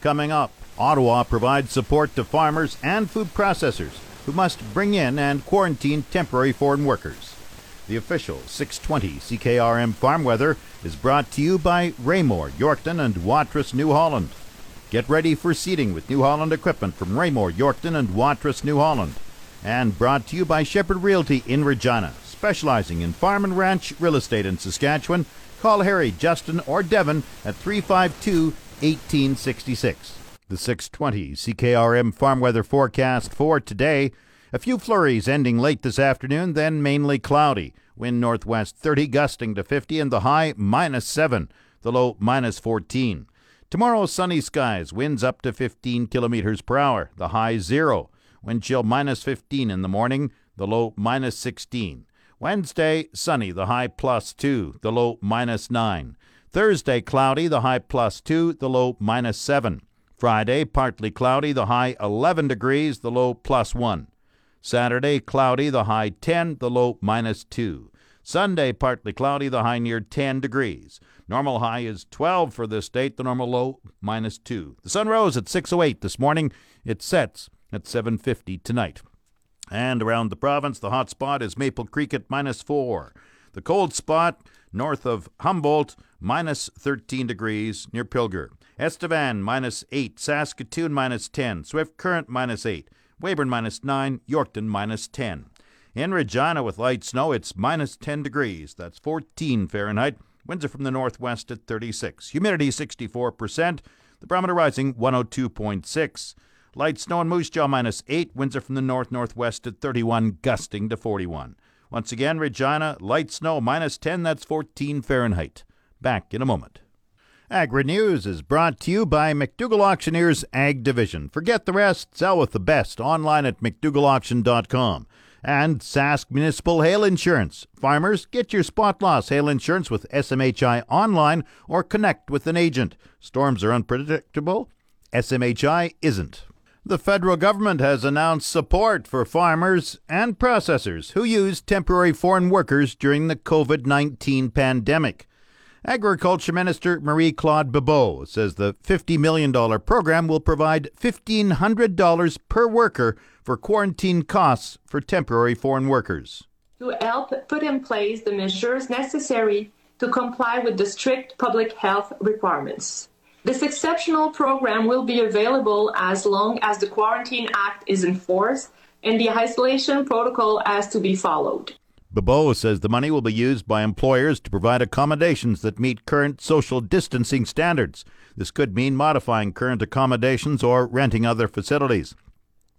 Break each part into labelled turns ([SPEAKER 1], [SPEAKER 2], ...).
[SPEAKER 1] Coming up, Ottawa provides support to farmers and food processors who must bring in and quarantine temporary foreign workers. The official 620 CKRM Farm Weather is brought to you by Raymore, Yorkton, and Watrous, New Holland. Get ready for seeding with New Holland equipment from Raymore, Yorkton, and Watrous, New Holland. And brought to you by Shepherd Realty in Regina, specializing in farm and ranch real estate in Saskatchewan. Call Harry, Justin, or Devon at 352 1866. The 620 CKRM farm weather forecast for today. A few flurries ending late this afternoon, then mainly cloudy. Wind northwest 30, gusting to 50, and the high minus 7, the low minus 14. Tomorrow, sunny skies, winds up to 15 kilometers per hour, the high 0. Wind chill minus 15 in the morning, the low minus 16. Wednesday, sunny, the high plus 2, the low minus 9. Thursday, cloudy, the high plus 2, the low minus 7. Friday, partly cloudy, the high 11 degrees, the low plus 1. Saturday, cloudy, the high 10, the low minus 2. Sunday, partly cloudy, the high near 10 degrees. Normal high is 12 for this date, the normal low minus 2. The sun rose at 6.08 this morning. It sets at 7.50 tonight. And around the province, the hot spot is Maple Creek at minus 4. The cold spot north of Humboldt, minus 13 degrees near Pilger. Estevan, minus 8. Saskatoon, minus 10. Swift Current, minus 8. Weyburn, minus 9. Yorkton, minus 10. In Regina, with light snow, it's minus 10 degrees. That's 14 Fahrenheit. Winds are from the northwest at 36. Humidity 64%. The barometer rising 102.6. Light snow in Moose Jaw minus 8. Winds are from the north northwest at 31, gusting to 41. Once again, Regina, light snow minus 10, that's 14 Fahrenheit. Back in a moment. Agri News is brought to you by McDougall Auctioneers Ag Division. Forget the rest, sell with the best online at McDougallAuction.com. And Sask Municipal Hail Insurance. Farmers, get your spot loss hail insurance with SMHI online or connect with an agent. Storms are unpredictable. SMHI isn't. The federal government has announced support for farmers and processors who use temporary foreign workers during the COVID 19 pandemic. Agriculture Minister Marie Claude Bibeau says the $50 million program will provide $1,500 per worker for quarantine costs for temporary foreign workers.
[SPEAKER 2] To help put in place the measures necessary to comply with the strict public health requirements. This exceptional program will be available as long as the Quarantine Act is enforced and the isolation protocol has to be followed.
[SPEAKER 1] Bibeau says the money will be used by employers to provide accommodations that meet current social distancing standards. This could mean modifying current accommodations or renting other facilities.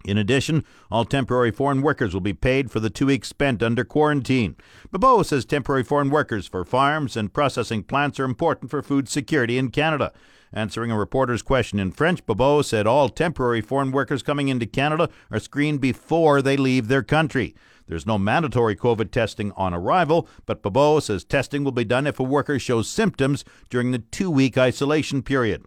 [SPEAKER 1] In addition, all temporary foreign workers will be paid for the two weeks spent under quarantine. Bibeau says temporary foreign workers for farms and processing plants are important for food security in Canada. Answering a reporter's question in French, Bibeau said all temporary foreign workers coming into Canada are screened before they leave their country. There's no mandatory COVID testing on arrival, but Bibeau says testing will be done if a worker shows symptoms during the two week isolation period.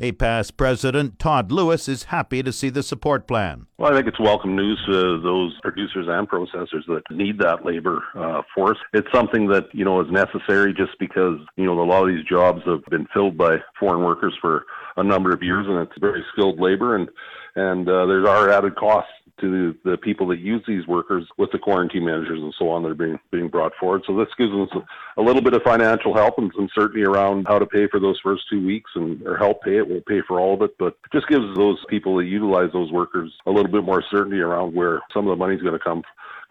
[SPEAKER 1] APAS President Todd Lewis is happy to see the support plan.
[SPEAKER 3] Well, I think it's welcome news to those producers and processors that need that labor uh, force. It's something that, you know, is necessary just because, you know, a lot of these jobs have been filled by foreign workers for a number of years and it's very skilled labor and and uh, there are added costs to the, the people that use these workers with the quarantine managers and so on that are being being brought forward. So this gives us a, little bit of financial help and some certainty around how to pay for those first two weeks and or help pay it. We'll pay for all of it, but just gives those people that utilize those workers a little bit more certainty around where some of the money is going to come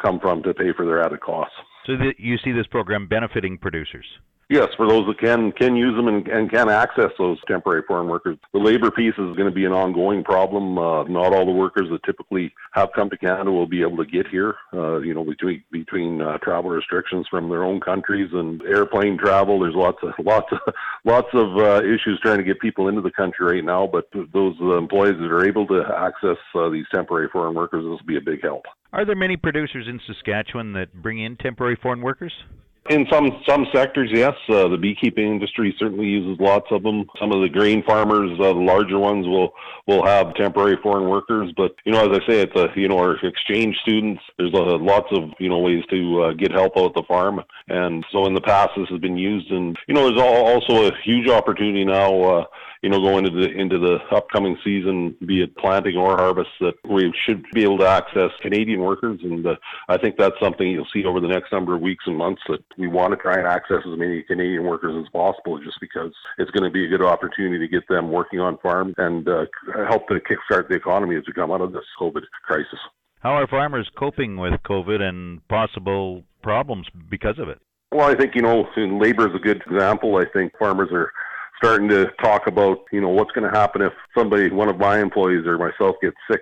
[SPEAKER 3] come from to pay for their added costs.
[SPEAKER 1] So you see this program benefiting producers?
[SPEAKER 3] Yes, for those that can can use them and, and can access those temporary foreign workers. The labor piece is going to be an ongoing problem. Uh, not all the workers that typically have come to Canada will be able to get here. Uh, you know, between between uh, travel restrictions from their own countries and airplane travel, there's lots of lots of lots of uh, issues trying to get people into the country right now. But those uh, employees that are able to access uh, these temporary foreign workers, this will be a big help.
[SPEAKER 1] Are there many producers in Saskatchewan that bring in temporary foreign workers?
[SPEAKER 3] In some some sectors, yes. Uh, the beekeeping industry certainly uses lots of them. Some of the grain farmers, uh, the larger ones, will will have temporary foreign workers. But you know, as I say, it's a you know our exchange students. There's uh, lots of you know ways to uh, get help out the farm, and so in the past this has been used. And you know, there's also a huge opportunity now. You know, going into the into the upcoming season, be it planting or harvest, that we should be able to access Canadian workers, and uh, I think that's something you'll see over the next number of weeks and months that we want to try and access as many Canadian workers as possible, just because it's going to be a good opportunity to get them working on farms and uh, help to kickstart the economy as we come out of this COVID crisis.
[SPEAKER 1] How are farmers coping with COVID and possible problems because of it?
[SPEAKER 3] Well, I think, you know, labor is a good example. I think farmers are starting to talk about, you know, what's going to happen if somebody, one of my employees or myself gets sick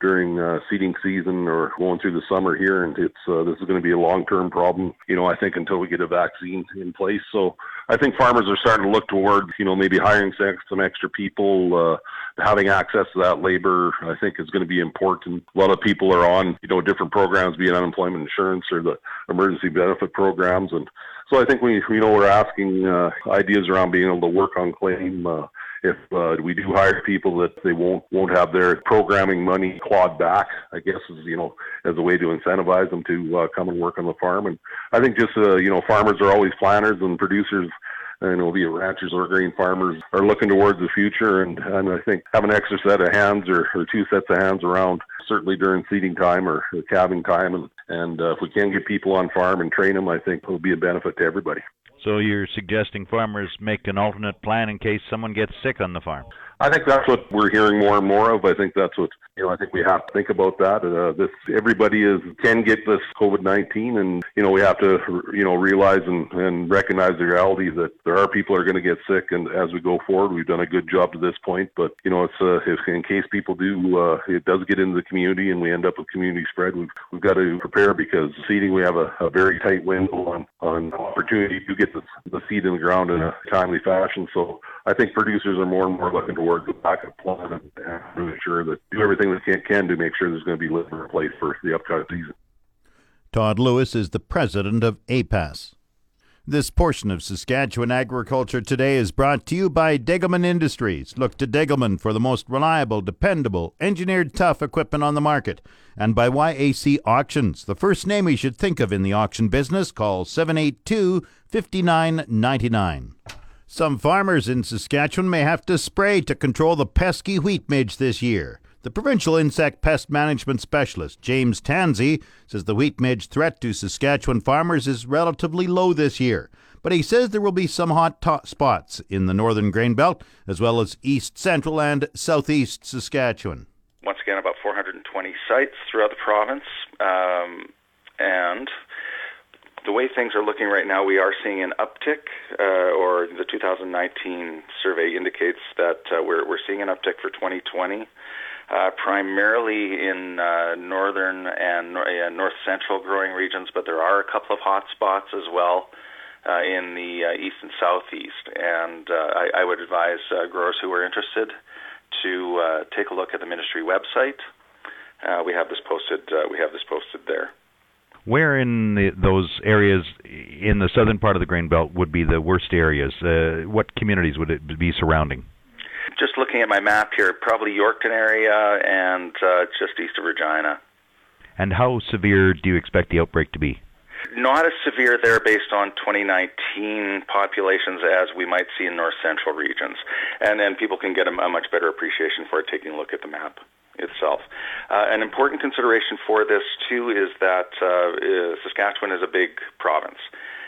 [SPEAKER 3] during uh, seeding season or going through the summer here, and it's uh, this is going to be a long-term problem. You know, I think until we get a vaccine in place. So I think farmers are starting to look toward, you know, maybe hiring some extra people, uh, having access to that labor. I think is going to be important. A lot of people are on, you know, different programs, be it unemployment insurance or the emergency benefit programs, and so I think we, you know, we're asking uh, ideas around being able to work on claim. Uh, if uh, we do hire people that they won't won't have their programming money clawed back, I guess is you know as a way to incentivize them to uh, come and work on the farm. And I think just uh, you know farmers are always planners and producers and it'll be ranchers or grain farmers are looking towards the future. And, and I think having an extra set of hands or, or two sets of hands around, certainly during seeding time or, calving time, and, and uh, if we can get people on farm and train them, I think it'll be a benefit to everybody.
[SPEAKER 1] So you're suggesting farmers make an alternate plan in case someone gets sick on the farm?
[SPEAKER 3] I think that's what we're hearing more and more of. I think that's what you know. I think we have to think about that. Uh, this everybody is can get this COVID nineteen, and you know we have to you know realize and, and recognize the reality that there are people that are going to get sick. And as we go forward, we've done a good job to this point. But you know, it's uh, if in case people do, uh, it does get into the community, and we end up with community spread. We've we've got to prepare because seeding we have a, a very tight window on on opportunity to get the, the seed in the ground in a timely fashion. So I think producers are more and more looking towards the backup plan and, and make sure that do everything they can, can to make sure there's going to be litter in place for the upcoming season.
[SPEAKER 1] Todd Lewis is the president of APAS. This portion of Saskatchewan Agriculture Today is brought to you by Degelman Industries. Look to Degelman for the most reliable, dependable, engineered tough equipment on the market. And by YAC Auctions, the first name we should think of in the auction business. Call 782 5999. Some farmers in Saskatchewan may have to spray to control the pesky wheat midge this year. The provincial insect pest management specialist, James Tansey, says the wheat midge threat to Saskatchewan farmers is relatively low this year. But he says there will be some hot spots in the northern grain belt, as well as east central and southeast Saskatchewan.
[SPEAKER 4] Once again, about 420 sites throughout the province. Um, and the way things are looking right now, we are seeing an uptick, uh, or the 2019 survey indicates that uh, we're, we're seeing an uptick for 2020, uh, primarily in uh, northern and north central growing regions, but there are a couple of hot spots as well. Uh, in the uh, east and southeast, and I, I, would advise growers who are interested to take a look at the ministry website. we have this posted. we have this posted there.
[SPEAKER 1] Where in the, those areas in the southern part of the grain belt would be the worst areas? Uh, what communities would it be surrounding?
[SPEAKER 4] Just looking at my map here, probably Yorkton area and uh, just east of Regina.
[SPEAKER 1] And how severe do you expect the outbreak to be?
[SPEAKER 4] Not as severe there based on 2019 populations as we might see in north central regions. And then people can get a, a much better appreciation for it taking a look at the map itself. Uh, an important consideration for this too is that uh, uh, Saskatchewan is a big province.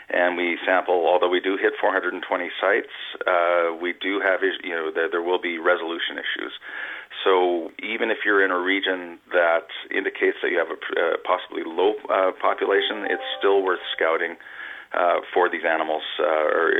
[SPEAKER 4] And we sample, although we do hit 420 sites, uh, we do have, you know, there, there will be resolution issues. So even if you're in a region that indicates that you have a uh, possibly low uh, population, it's still worth scouting uh, for these animals uh,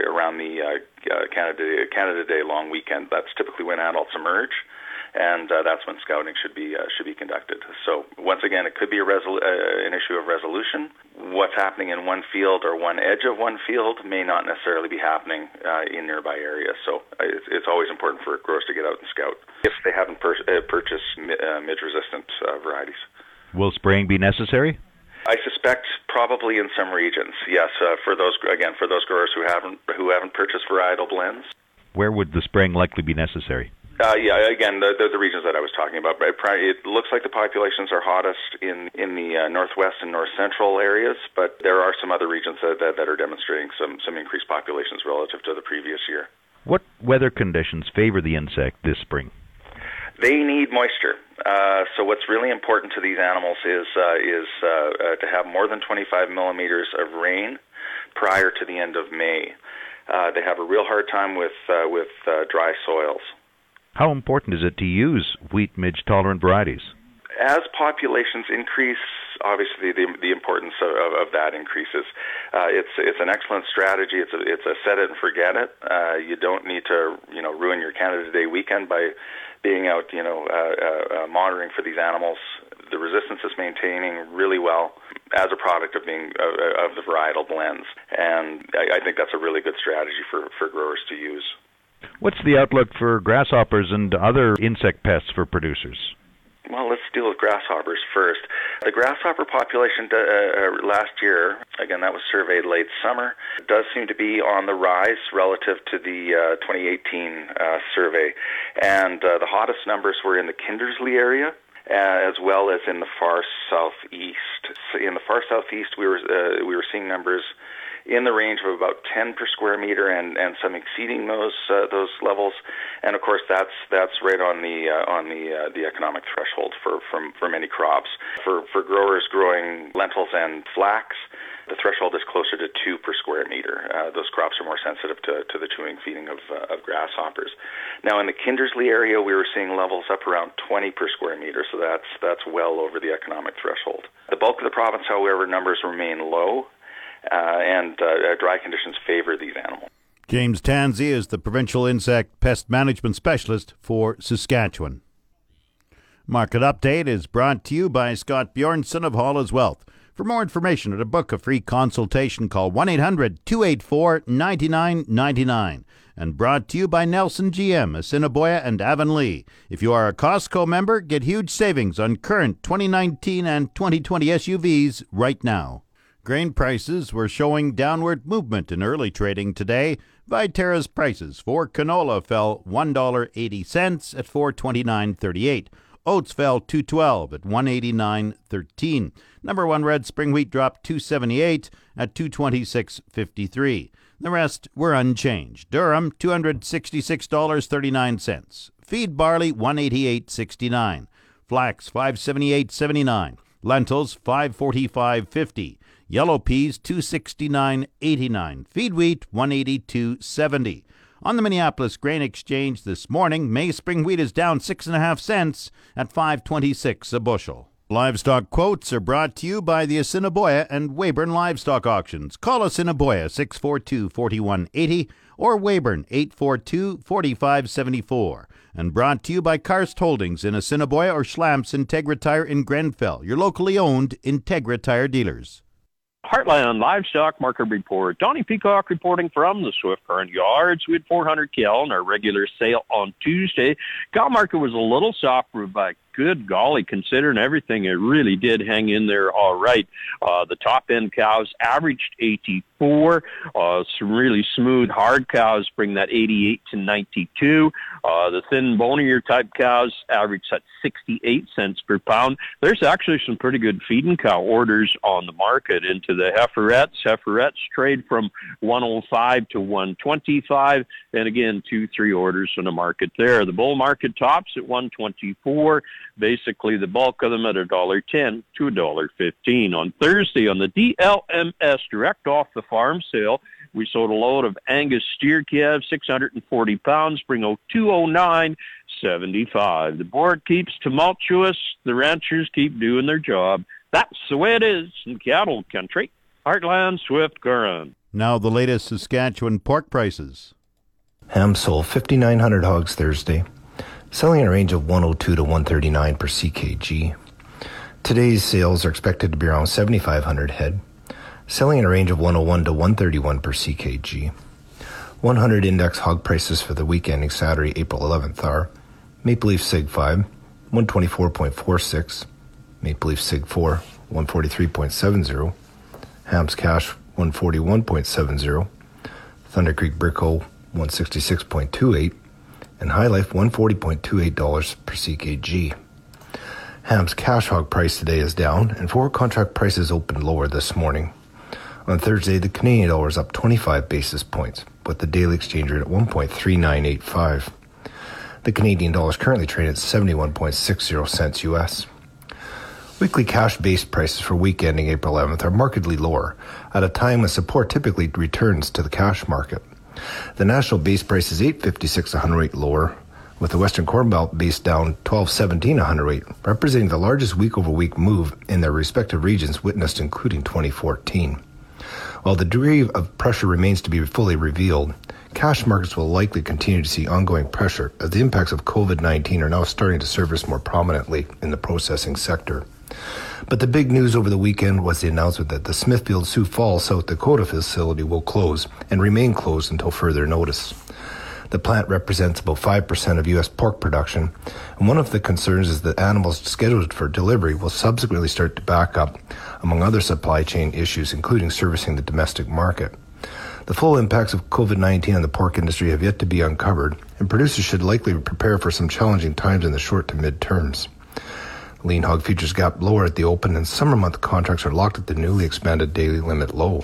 [SPEAKER 4] around the uh, Canada Canada Day long weekend. That's typically when adults emerge, and uh, that's when scouting should be uh, should be conducted. So once again, it could be a resol- uh, an issue of resolution. What's happening in one field or one edge of one field may not necessarily be happening uh, in nearby areas. So uh, it's, it's always important for growers to get out and scout if they haven't pur- uh, purchased mi- uh, midge-resistant uh, varieties.
[SPEAKER 1] Will spraying be necessary?
[SPEAKER 4] I suspect probably in some regions, yes. Uh, for those again, for those growers who haven't who haven't purchased varietal blends.
[SPEAKER 1] Where would the spraying likely be necessary?
[SPEAKER 4] Uh, yeah, again, the, the, the regions that I was talking about. But it looks like the populations are hottest in in the uh, northwest and north central areas, but there are some other regions that, that, that are demonstrating some some increased populations relative to the previous year.
[SPEAKER 1] What weather conditions favor the insect this spring?
[SPEAKER 4] They need moisture. Uh, so what's really important to these animals is uh, is uh, uh to have more than 25 millimeters of rain prior to the end of May. Uh, they have a real hard time with uh, with dry soils.
[SPEAKER 1] How important is it to use wheat midge tolerant varieties?
[SPEAKER 4] As populations increase, obviously the the importance of, of, of that increases. Uh, it's it's an excellent strategy. It's a it's a set it and forget it. Uh, you don't need to you know ruin your Canada Day weekend by being out, you know, uh, uh, uh, monitoring for these animals. The resistance is maintaining really well as a product of being uh, of the varietal blends, and I, I think that's a really good strategy for for growers to use.
[SPEAKER 1] What's the outlook for grasshoppers and other insect pests for producers?
[SPEAKER 4] Well, let's deal with grasshoppers first. The grasshopper population uh, uh, last year, again, that was surveyed late summer, does seem to be on the rise relative to the uh, 2018 uh, survey. And uh, the hottest numbers were in the Kindersley area. Uh, as well as in the far southeast. In the far southeast, we were we were seeing numbers in the range of about 10 per square meter, and, and some exceeding those uh, those levels. And of course, that's that's right on the uh, on the uh, the economic threshold for, for for many crops. For for growers growing lentils and flax, the threshold is closer to two per square meter. Uh, those crops are more sensitive to, to the chewing feeding of, uh, of grasshoppers. Now, in the Kindersley area, we were seeing levels up around 20 per square meter, so that's that's well over the economic threshold. The bulk of the province, however, numbers remain low, and uh, dry conditions favor these animals.
[SPEAKER 1] James Tansey is the provincial insect pest management specialist for Saskatchewan. Market Update is brought to you by Scott Bjornson of Hall's Wealth. For more information or to book a free consultation, call 1 800 284 9999. And brought to you by Nelson GM, Assiniboia and Avonlea. If you are a Costco member, get huge savings on current 2019 and 2020 SUVs right now. Grain prices were showing downward movement in early trading today. Viterra's prices for canola fell $1.80 at 429.38. Oats fell 212 at 189.13. Number 1 red spring wheat dropped 278 at 226.53. The rest were unchanged. Durum $266.39. Feed barley 188.69. Flax 578.79. Lentils 545.50. Yellow peas 269.89. Feed wheat 182.70. On the Minneapolis Grain Exchange this morning, May spring wheat is down six and a half cents at 526 a bushel. Livestock quotes are brought to you by the Assiniboia and Weyburn Livestock Auctions. Call Assiniboia 642 4180 or Weyburn 842 4574. And brought to you by Karst Holdings in Assiniboia or Schlamps Integra Tire in Grenfell, your locally owned Integra Tire dealers.
[SPEAKER 5] Heartland Livestock Market Report. Donnie Peacock reporting from the Swift Current Yards. We had 400 cow in our regular sale on Tuesday. Cow market was a little soft but good golly, considering everything, it really did hang in there all right. Uh, the top end cows averaged 84. Uh, some really smooth hard cows bring that 88 to 92. Uh, the thin bonier type cows average at 68 cents per pound. There's actually some pretty good feeding cow orders on the market into the heiferettes. Heiferettes trade from 105 to 125, and again, two, three orders in the market there. The bull market tops at 124 basically the bulk of them at a dollar ten to a dollar fifteen. On Thursday on the DLMS direct off the farm sale, we sold a load of Angus steer calves, 640 pounds, bring 209 75. The board keeps tumultuous. The ranchers keep doing their job. That's the way it is in cattle country. Heartland Swift Current.
[SPEAKER 1] Now the latest Saskatchewan pork prices.
[SPEAKER 6] Ham sold 5,900 hogs Thursday, selling in a range of 102 to 139 per ckg. Today's sales are expected to be around 7,500 head, selling in a range of 101 to 131 per ckg. 100 index hog prices for the week ending Saturday, April 11th are Maple Leaf Sig 5, 124.46, Maple Leaf Sig 4, 143.70, Hams Cash 141.70, Thunder Creek Brickle 166.28, and HyLife $140.28 per ckg. Ham's cash hog price today is down, and forward contract prices opened lower this morning. On Thursday, the Canadian dollar is up 25 basis points, with the daily exchange rate at 1.3985. The Canadian dollar is currently trading at 71.60 cents US. Weekly cash based prices for week ending April 11th are markedly lower, at a time when support typically returns to the cash market. The national base price is 856 a hundredweight lower, with the Western Corn Belt base down 1217 a hundredweight, representing the largest week over week move in their respective regions witnessed including 2014. While the degree of pressure remains to be fully revealed, cash markets will likely continue to see ongoing pressure as the impacts of COVID 19 are now starting to surface more prominently in the processing sector. But the big news over the weekend was the announcement that the Smithfield Sioux Falls, South Dakota facility will close and remain closed until further notice. The plant represents about 5% of U.S. pork production, and one of the concerns is that animals scheduled for delivery will subsequently start to back up, among other supply chain issues, including servicing the domestic market. The full impacts of COVID 19 on the pork industry have yet to be uncovered, and producers should likely prepare for some challenging times in the short to mid terms. Lean hog futures gap lower at the open, and summer month contracts are locked at the newly expanded daily limit low.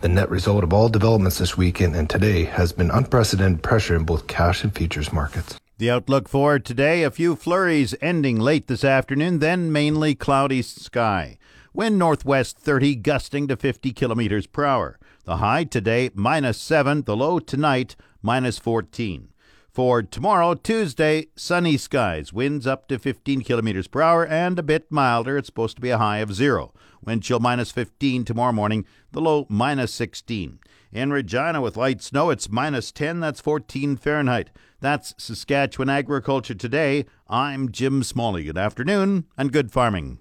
[SPEAKER 6] The net result of all developments this weekend and today has been unprecedented pressure in both cash and futures markets.
[SPEAKER 1] The outlook for today a few flurries ending late this afternoon, then mainly cloudy sky. Wind northwest 30, gusting to 50 kilometers per hour. The high today minus 7, the low tonight minus 14. For tomorrow, Tuesday, sunny skies, winds up to 15 kilometers per hour and a bit milder. It's supposed to be a high of zero. Wind chill minus 15 tomorrow morning, the low minus 16. In Regina with light snow, it's minus 10, that's 14 Fahrenheit. That's Saskatchewan Agriculture Today. I'm Jim Smalley. Good afternoon and good farming.